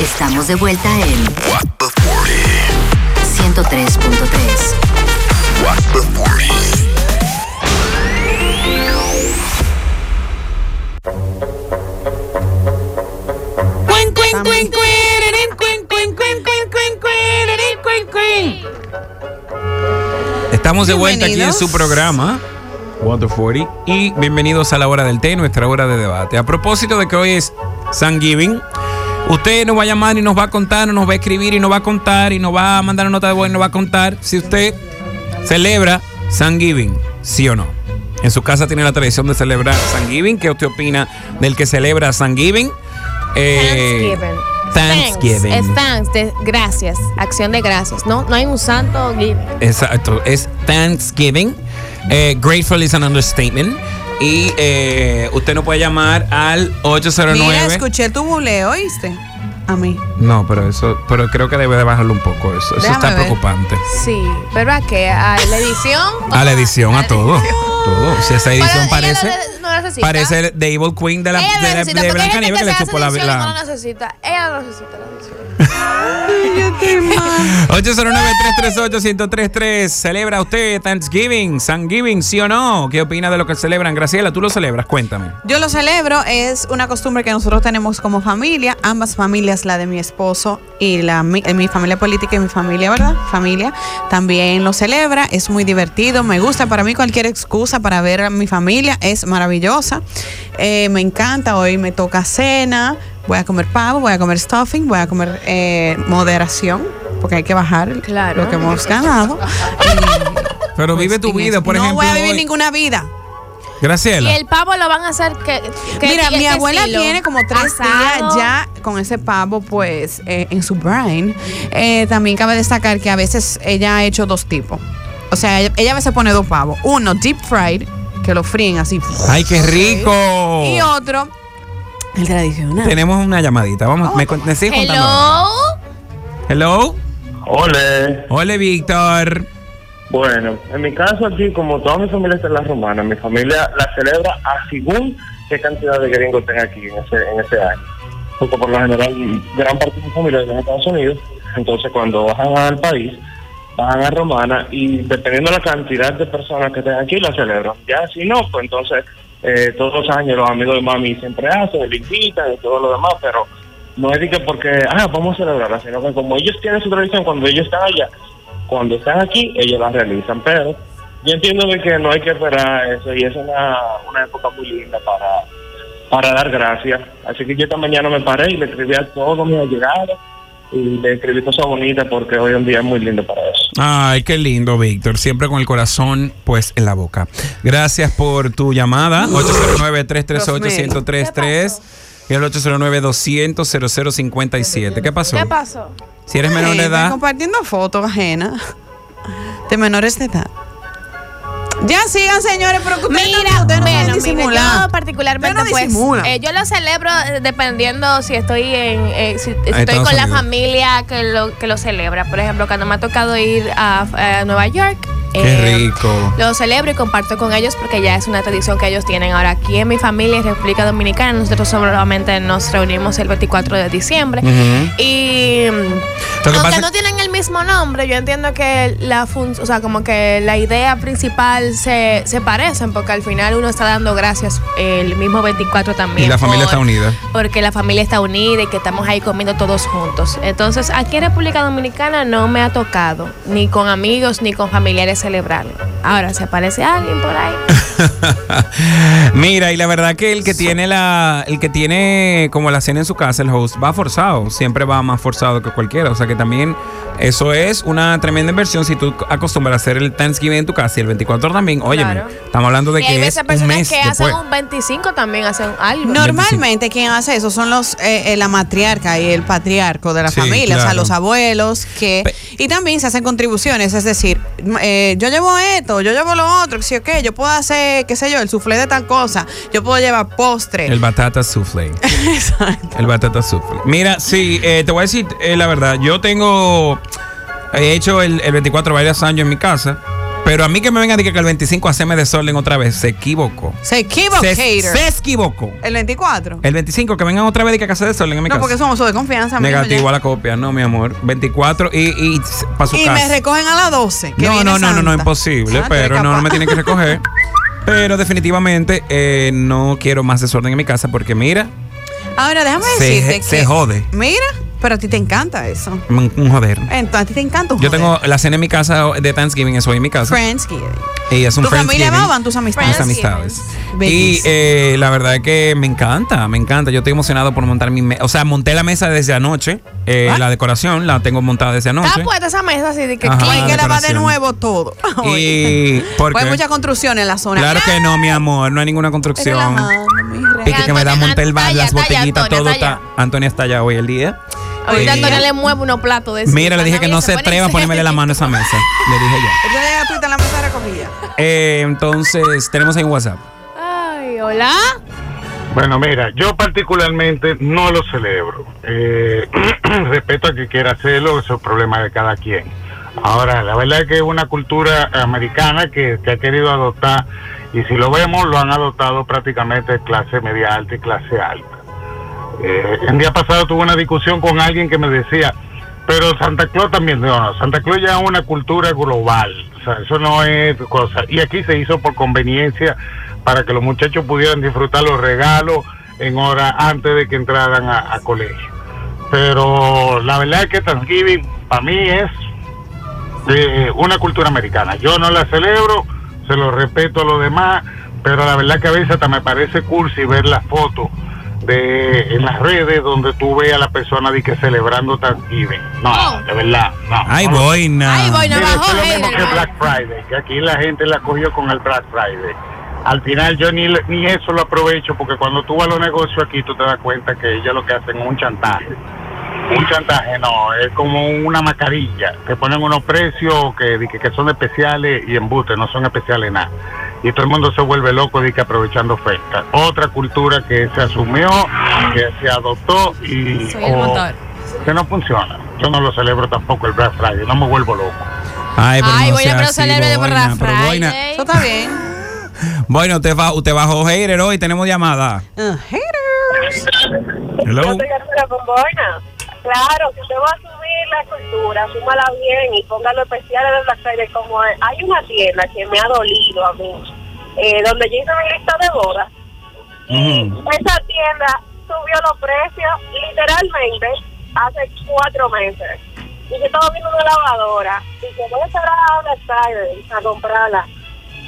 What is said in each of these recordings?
Estamos de vuelta en What the 40. 103.3. What the 40. Estamos de vuelta aquí en su programa. Water 40 y bienvenidos a la hora del té, nuestra hora de debate. A propósito de que hoy es Thanksgiving, usted nos va a llamar y nos va a contar, nos va a escribir y nos va a contar y nos va a mandar una nota de voz y nos va a contar si usted celebra Thanksgiving, sí o no. En su casa tiene la tradición de celebrar Thanksgiving. ¿Qué usted opina del que celebra Thanksgiving? Eh, Thanksgiving. Thanksgiving. Thanks, es thanks, de gracias, acción de gracias. No, no hay un santo giving. Exacto, es Thanksgiving. Eh, grateful is an understatement. Y eh, usted nos puede llamar al 809. Mira, escuché tu buleo, ¿oíste? A mí. No, pero eso, pero creo que debe de bajarlo un poco eso. Eso Déjame está ver. preocupante. Sí, pero ¿a qué? ¿A la edición? A la edición, a todo. edición. Todo. Si esa edición ella parece, lo- lo necesita. parece The Evil Queen de la, ella de, lo la- necesita, de Blancanieves gente que le chupó la. y no la- lo necesita. Ella no necesita la edición. 809-338-1033. ¿Celebra usted Thanksgiving, Thanksgiving, sí o no? ¿Qué opina de lo que celebran? Graciela, ¿tú lo celebras? Cuéntame. Yo lo celebro, es una costumbre que nosotros tenemos como familia, ambas familias, la de mi esposo y la mi, eh, mi familia política y mi familia, ¿verdad? Familia, también lo celebra, es muy divertido, me gusta, para mí cualquier excusa para ver a mi familia es maravillosa, Eh, me encanta, hoy me toca cena, voy a comer pavo, voy a comer stuffing, voy a comer eh, moderación, porque hay que bajar Claro. lo que hemos ganado. Pero Pues, vive tu en vida, por no ejemplo. voy a vivir hoy- ninguna vida. Y Graciela. el pavo lo van a hacer que. que- Mira, que- mi abuela estilo? tiene como tres Asado. días ya con ese pavo, pues, eh, en su brain. Eh, también cabe destacar que a veces ella ha hecho dos tipos. O sea, ella, ella a veces pone dos pavos. Uno, deep fried, que lo fríen así. ¡Ay, qué rico! Y otro, el tradicional. Tenemos una llamadita. Vamos, me, con- me sigue contando. Hello. Hello. Ole. Hola, Víctor. Bueno, en mi caso aquí, como toda mi familia está en la romana, mi familia la celebra a según qué cantidad de gringos tenga aquí en ese, en ese año. Porque por lo general, gran parte de mi familia vive en Estados Unidos, entonces cuando bajan al país, bajan a romana y dependiendo de la cantidad de personas que tengan aquí, la celebran. Ya si no, pues entonces eh, todos los años los amigos de mami siempre hacen, le invitan y todo lo demás, pero no es que porque, ah, vamos a celebrarla, sino que como ellos tienen su tradición, cuando ellos están allá, cuando están aquí, ellos la realizan, pero yo entiendo de que no hay que esperar eso y es una, una época muy linda para, para dar gracias. Así que yo esta mañana me paré y le escribí a todos mis allegados y le escribí cosas bonitas porque hoy en día es muy lindo para eso. Ay, qué lindo, Víctor. Siempre con el corazón, pues, en la boca. Gracias por tu llamada. 809-338-1033 y el 809-200-0057. ¿Qué pasó? ¿Qué pasó? Si eres menor de edad, Compartiendo fotos ajenas de menores de edad. Ya sigan, señores, pero que ustedes Mira, no, ustedes no bueno, pueden mira, disimular. yo particularmente no pues eh, yo lo celebro eh, dependiendo si estoy en eh, si estoy con la familia que lo que lo celebra. Por ejemplo, cuando me ha tocado ir a, a Nueva York, qué eh, rico. lo celebro y comparto con ellos porque ya es una tradición que ellos tienen. Ahora, aquí en mi familia, en República Dominicana, nosotros solamente nos reunimos el 24 de diciembre. Y aunque pasa no tienen el mismo nombre, yo entiendo que la fun- o sea, como que la idea principal se, se parecen, porque al final uno está dando gracias el mismo 24 también. Y la familia está unida. Porque la familia está unida y que estamos ahí comiendo todos juntos. Entonces, aquí en República Dominicana no me ha tocado, ni con amigos ni con familiares celebrarlo. Ahora, ¿se aparece alguien por ahí? Mira, y la verdad que el que tiene la, el que tiene como la cena en su casa, el host, va forzado, siempre va más forzado que cualquiera. O sea que también eso es una tremenda inversión si tú acostumbras a hacer el Thanksgiving en tu casa y el 24 también. Óyeme, Claro. estamos hablando de y hay que es veces un personas mes que hacen un 25 también hacen algo. Normalmente quien hace eso son los eh, eh, la matriarca y el patriarco de la Sí, familia, o sea, los abuelos que Pe- y también se hacen contribuciones, es decir, m- eh, yo llevo esto, yo llevo lo otro, que sí o qué, yo puedo hacer, qué sé yo, el soufflé de tal cosa, yo puedo llevar postre. El batata soufflé. Exacto. El batata soufflé. Mira, sí, eh, te voy a decir eh, la verdad. Yo tengo. He hecho el, el 24 varios años en mi casa. Pero a mí que me venga a decir que el 25 haceme desorden otra vez, se equivocó. Se equivocó. Se, se equivocó. El 24. El 25 que vengan otra vez y que hacer desorden en mi no, casa. porque somos de confianza. Negativo a la copia, no, mi amor. 24 y, y para su Y casa. me recogen a las 12. que No, viene no, no, no, no, imposible. Ah, pero no, no me tienen que recoger. Pero definitivamente eh, no quiero más desorden en mi casa porque mira, Ahora, déjame Se- decirte se que. jode. Mira, pero a ti te encanta eso. un, un joder. Entonces, a ti te encanta un Yo joder. tengo la cena en mi casa de Thanksgiving, eso hoy en mi casa. Friendsgiving. Y es un ¿Tu familia Friendsgiving. va o van tus amistades? Mis amistades. Y eh, la verdad es que me encanta, me encanta. Yo estoy emocionado por montar mi mesa. O sea, monté la mesa desde anoche. Eh, ¿Ah? La decoración la tengo montada desde anoche. Está puesta esa mesa así de que Ajá. Hay que lavar de nuevo todo. Y Pues porque hay mucha construcción en la zona. claro que no, mi amor, no hay ninguna construcción. Rey. Y que, que me da montar el bar, las botellitas, todo está. Antonia está allá hoy el día. Ahorita Antonio le mueve unos platos de esos. Mira, le dije que no se atreva a ponerme la mano a esa mesa. Le dije ya. Esta llega tú en la mesa de recogida. Eh, entonces, tenemos ahí WhatsApp. Ay, hola. Bueno, mira, yo particularmente no lo celebro. Eh, respeto a que quiera hacerlo, eso es problema de cada quien. Ahora, la verdad es que es una cultura americana que, que ha querido adoptar, y si lo vemos, lo han adoptado prácticamente clase media alta y clase alta. Eh, el día pasado tuve una discusión con alguien que me decía, pero Santa Claus también, no, Santa Claus ya es una cultura global, o sea, eso no es cosa. Y aquí se hizo por conveniencia para que los muchachos pudieran disfrutar los regalos en hora antes de que entraran a, colegio. Pero la verdad es que Thanksgiving para mí es eh, una cultura americana. Yo no la celebro, se lo respeto a los demás, pero la verdad que a veces hasta me parece cursi ver las fotos de en las redes donde tú ves a la persona de que celebrando Thanksgiving. No, de verdad, no. Ay, no boina. Ay, boina. Mire, bajó, es lo mismo hey, que. Black Friday, que aquí la gente la cogió con el Black Friday. Al final yo ni, ni eso lo aprovecho porque cuando tú vas a los negocios aquí tú te das cuenta que ellos lo que hacen es un chantaje. Un chantaje no, es como una mascarilla, que ponen unos precios que, que, que son especiales y embute, no son especiales nada. Y todo el mundo se vuelve loco de que aprovechando ofertas. Otra cultura que se asumió, que se adoptó y Soy el o- motor. que no funciona. Yo no lo celebro tampoco el Black Friday, no me vuelvo loco. Ay, pero Ay, no sea pero así, de boina, Black. Friday. Eso está bien. Bueno, usted, va, usted bajó hater hoy, tenemos llamada. Uh, haters. Hello. Yo estoy de acuerdo con Boina. Claro, si usted va a subir la escultura, súmala bien y póngalo especial de Black Friday como es. Hay una tienda que me ha dolido a mí, eh, donde yo hice mi lista de bodas. Esa tienda subió los precios literalmente hace cuatro meses. Y yo estaba viendo una lavadora y que voy a esperar a Black Friday a comprarla.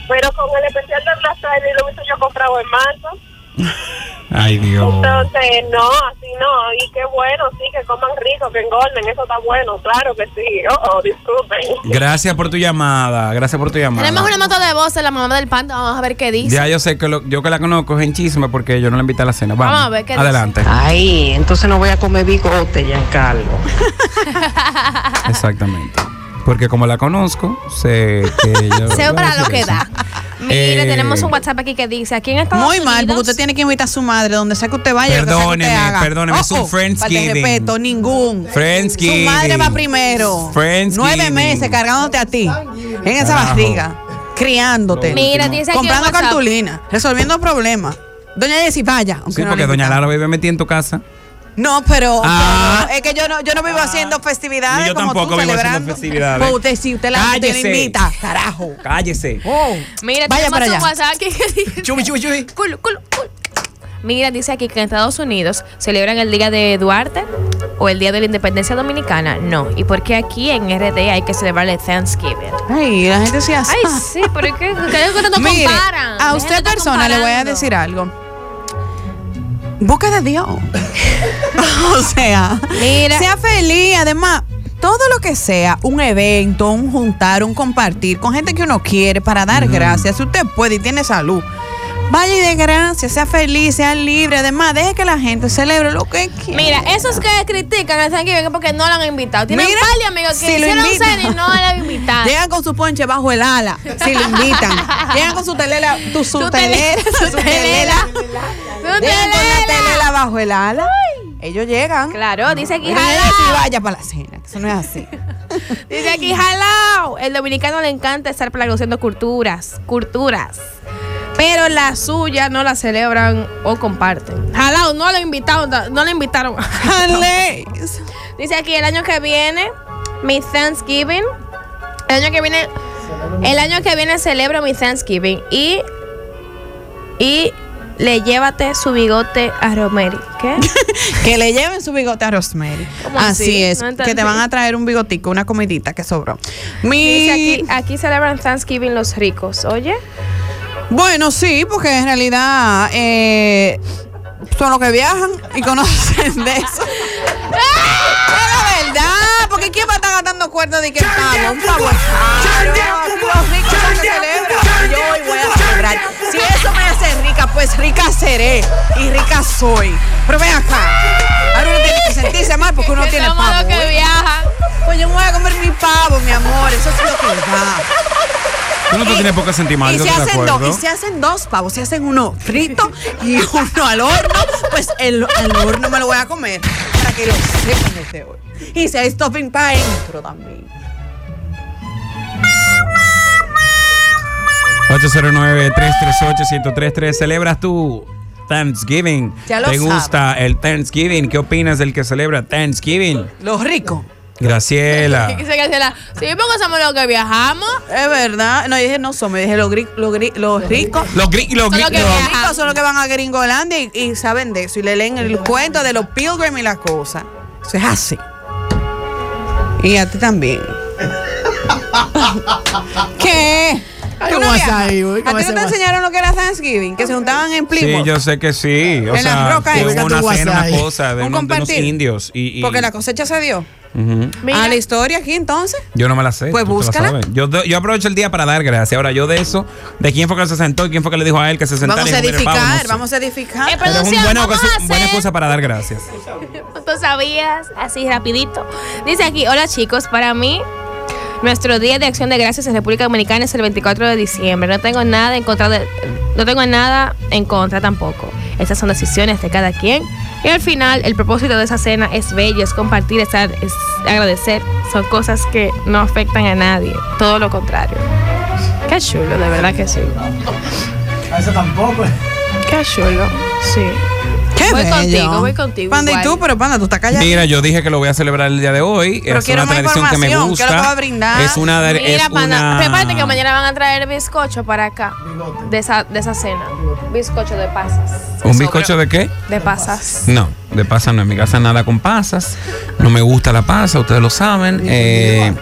Pero con el especial de Black Friday lo hubiese yo comprado en marzo. Ay, Dios. Entonces, no, así no. Y qué bueno, sí, que coman rico, que engorden, eso está bueno, claro que sí. Oh, oh, disculpen. Gracias por tu llamada. Gracias por tu llamada. Tenemos una nota de voz de la mamá del pan. Vamos a ver qué dice. Ya yo sé que lo- yo que la conozco es en chisme porque yo no la invité a la cena. Vamos, Vamos a ver qué dice. Adelante. Ay, entonces no voy a comer bigote, Giancarlo. Exactamente. Porque como la conozco, sé que yo. Sé para lo que eso. da. Mire, Eh, tenemos un WhatsApp aquí que dice, aquí en Estados Muy Unidos... mal, porque usted tiene que invitar a su madre donde sea que usted vaya. lo que usted Perdóneme, haga. perdóneme, es un Oh, oh, Friendsgiving. respeto, ningún. Friendsgiving. Su madre va primero. Friendsgiving. Nueve meses cargándote a ti. En esa Carajo. barriga. Criándote. Mira, dice aquí comprando cartulina. Resolviendo problemas. Doña Jessy, vaya. Sí, no porque doña. Lara vive metida en tu casa. No, pero, Ah. pero es que yo no, yo no vivo haciendo festividades Ni yo como tampoco tú vivo haciendo celebrando. festividades. Pues usted sí, usted la, usted la Cállese. invita, carajo. Cállese. Oh. Mira, Vaya tenemos para un allá. WhatsApp aquí que dice... Chubi, chubi, chubi. Culo, culo, culo. Mira, dice aquí que en Estados Unidos celebran el Día de Duarte o el Día de la Independencia Dominicana. No. ¿Y por qué aquí en RD hay que celebrar el Thanksgiving? Ay, la gente se hace. Ay, sí, pero es que, que Mire, comparan. a usted persona le voy a decir algo. Busca de Dios. o sea, Mira. sea feliz. Además, todo lo que sea un evento, un juntar, un compartir con gente que uno quiere para dar gracias. Si usted puede y tiene salud, vaya y de gracias, sea feliz, sea libre. Además, deje que la gente celebre lo que quiera. Mira, esos que critican el Thanksgiving porque no lo han invitado. Tienen Mira, un par de amigos que si lo hicieron invitan. cena y no lo han invitado. Llegan con su ponche bajo el ala, si lo invitan. Llegan con su telela, tu, su, Su telera, tele- su Llegan bajo el ala. Ellos llegan. Claro, dice aquí, vaya para la cena. que Eso no es así. Dice aquí, hello. El dominicano le encanta estar produciendo culturas, culturas. Pero la suya no la celebran o comparten. Hello, no lo invitaron, no lo invitaron. Dice aquí, el año que viene, mi Thanksgiving. El año que viene, el año que viene celebro mi Thanksgiving. Y, y le llévate su bigote a Romery. ¿Qué? que le lleven su bigote a Rosemary. ¿Cómo así, así? es. No que te van a traer un bigotico, una comidita que sobró. Mi... Dice aquí, aquí celebran Thanksgiving los ricos. Oye. Bueno, sí, porque en realidad eh, son los que viajan y conocen de eso. es la verdad, porque ¿quién va a estar gastando cuerda de que pavo? Un los ricos que celebran. Yo voy a Si eso me hace rica, pues rica seré y rica soy. Pero ven acá. Ahora uno tiene que sentirse mal porque uno Que tiene pavo. que ¿eh? viajan. Pues yo me voy a comer mi pavo, mi amor. Eso es lo que da. Tú no te tienes por qué sentir mal, Y se, hacen dos, y se hacen dos pavos, se hacen uno frito y uno al horno, pues el, al horno me lo voy a comer para que lo sepan desde hoy. Y si hay stuffing para adentro también. 809-338-1033. ¿Celebras tu Thanksgiving? Ya lo ¿Te gusta el Thanksgiving? ¿Qué opinas del que celebra Thanksgiving? Los ricos. Graciela. Dice Graciela, sí, porque somos los que viajamos. Es verdad. No, yo dije no somos, yo dije los, gri- los, gri- los ricos. Los gri- los Son gri- los que los- Los viajan. ricos son los que van a Gringolandia y, y saben de eso y le leen el cuento de los pilgrims y las cosas. Eso es así. Y a ti también. ¿Qué? ¿Tú ¿cómo no vas viajas? ahí, güey? ¿A ¿Cómo ti no te enseñaron lo que era Thanksgiving? Que se juntaban en Sí, Plymouth. yo sé que sí. O En las sea, rocas que esas. hubo una cena, una cosa de, Un unos, de unos compartir. indios. Y, y- Porque la cosecha se dio. Ujú. Mira, A la historia aquí entonces. Yo no me la sé. Pues búscala. Yo, yo aprovecho el día para dar gracias. Ahora, yo de eso, de quién fue que se sentó y quién fue que le dijo a él que se sentara. Vamos y a dijo, "Mira, pavo, no edificar, sé". vamos a edificar. Eh, Pero es una buena, vamos a ocasión- buena excusa para dar gracias. Tú sabías, así rapidito. Dice aquí, hola chicos, para mí nuestro día de acción de gracias en República Dominicana es el 24 de diciembre. No tengo nada en contra de, no tengo nada en contra tampoco. Esas son decisiones de cada quien. Y al final, el propósito de esa cena es bello, es compartir, estar, es agradecer. Son cosas que no afectan a nadie. Todo lo contrario. Qué chulo, de verdad que sí. Eso tampoco. Qué chulo, sí. Qué voy bello. contigo, voy contigo. Panda, y tú, pero Panda, tú estás callado. Mira, yo dije que lo voy a celebrar el día de hoy. Pero es quiero una más tradición que me información. gusta. ¿Qué es lo que va a brindar? Es una. de- Mira, es pana, una- prepárate que mañana van a traer bizcocho para acá. De esa, de esa cena. Bizcocho de pasas. ¿Un bizcocho de qué? De pasas. No, de pasa no. En mi casa nada con pasas. No me gusta la pasa, ustedes lo saben. Eh,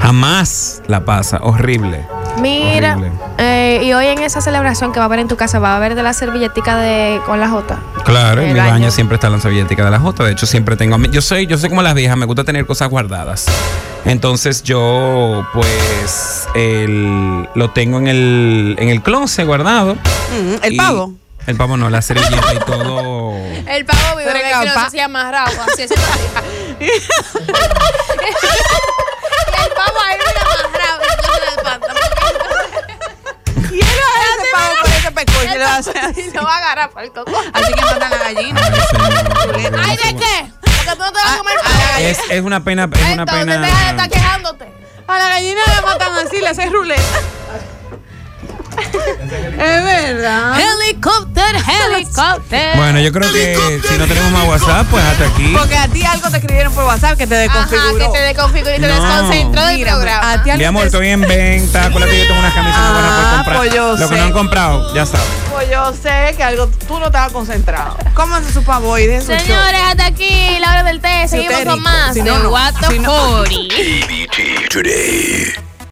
jamás la pasa. Horrible. Mira, Horrible. eh, y hoy en esa celebración que va a haber en tu casa, va a haber de la servilletica de con la J. Claro, en mi baño baño. siempre está la servilletica de la Jota. De hecho, siempre tengo. Yo soy, yo soy como las viejas, me gusta tener cosas guardadas. Entonces yo, pues, el- lo tengo en el, en el closet guardado. Mm, el Y- pavo. El pavo no, la servilleta y todo. El pavo vive Pero en el closet así amarrado, así, así. y el pavo ahí vive amarrado en el closet del pantalón. Y él va a ese pavo con a hacer Y así. lo va a agarrar para el coco. Así que matan la gallina. Ay, señor. ¿Ay, de qué? Porque tú no te vas a comer Ah, pavo. ah, Es, es una pena, es una Entonces, deja de pena. estar quejándote. A la gallina la matan así, le hacen ruleta. es verdad. Helicóptero, helicóptero. Bueno, yo creo que si no tenemos más WhatsApp, pues hasta aquí. Porque a ti algo te escribieron por WhatsApp que te Ajá, desconfiguró. que te desconfiguró y te No. desconcentró del Mira, programa. a ti algo Mi amor, te- estoy en venta. Acuérdate que yo tengo unas camisas muy buenas por Ah, comprar. pues yo Lo que sé. no han comprado, ya saben. Pues yo sé que algo tú no estabas concentrado. Cómanse su pavo y de su show. Señores, hasta aquí la hora del té. Seguimos con más si de no, no. What the Si no- 40. ABT Today.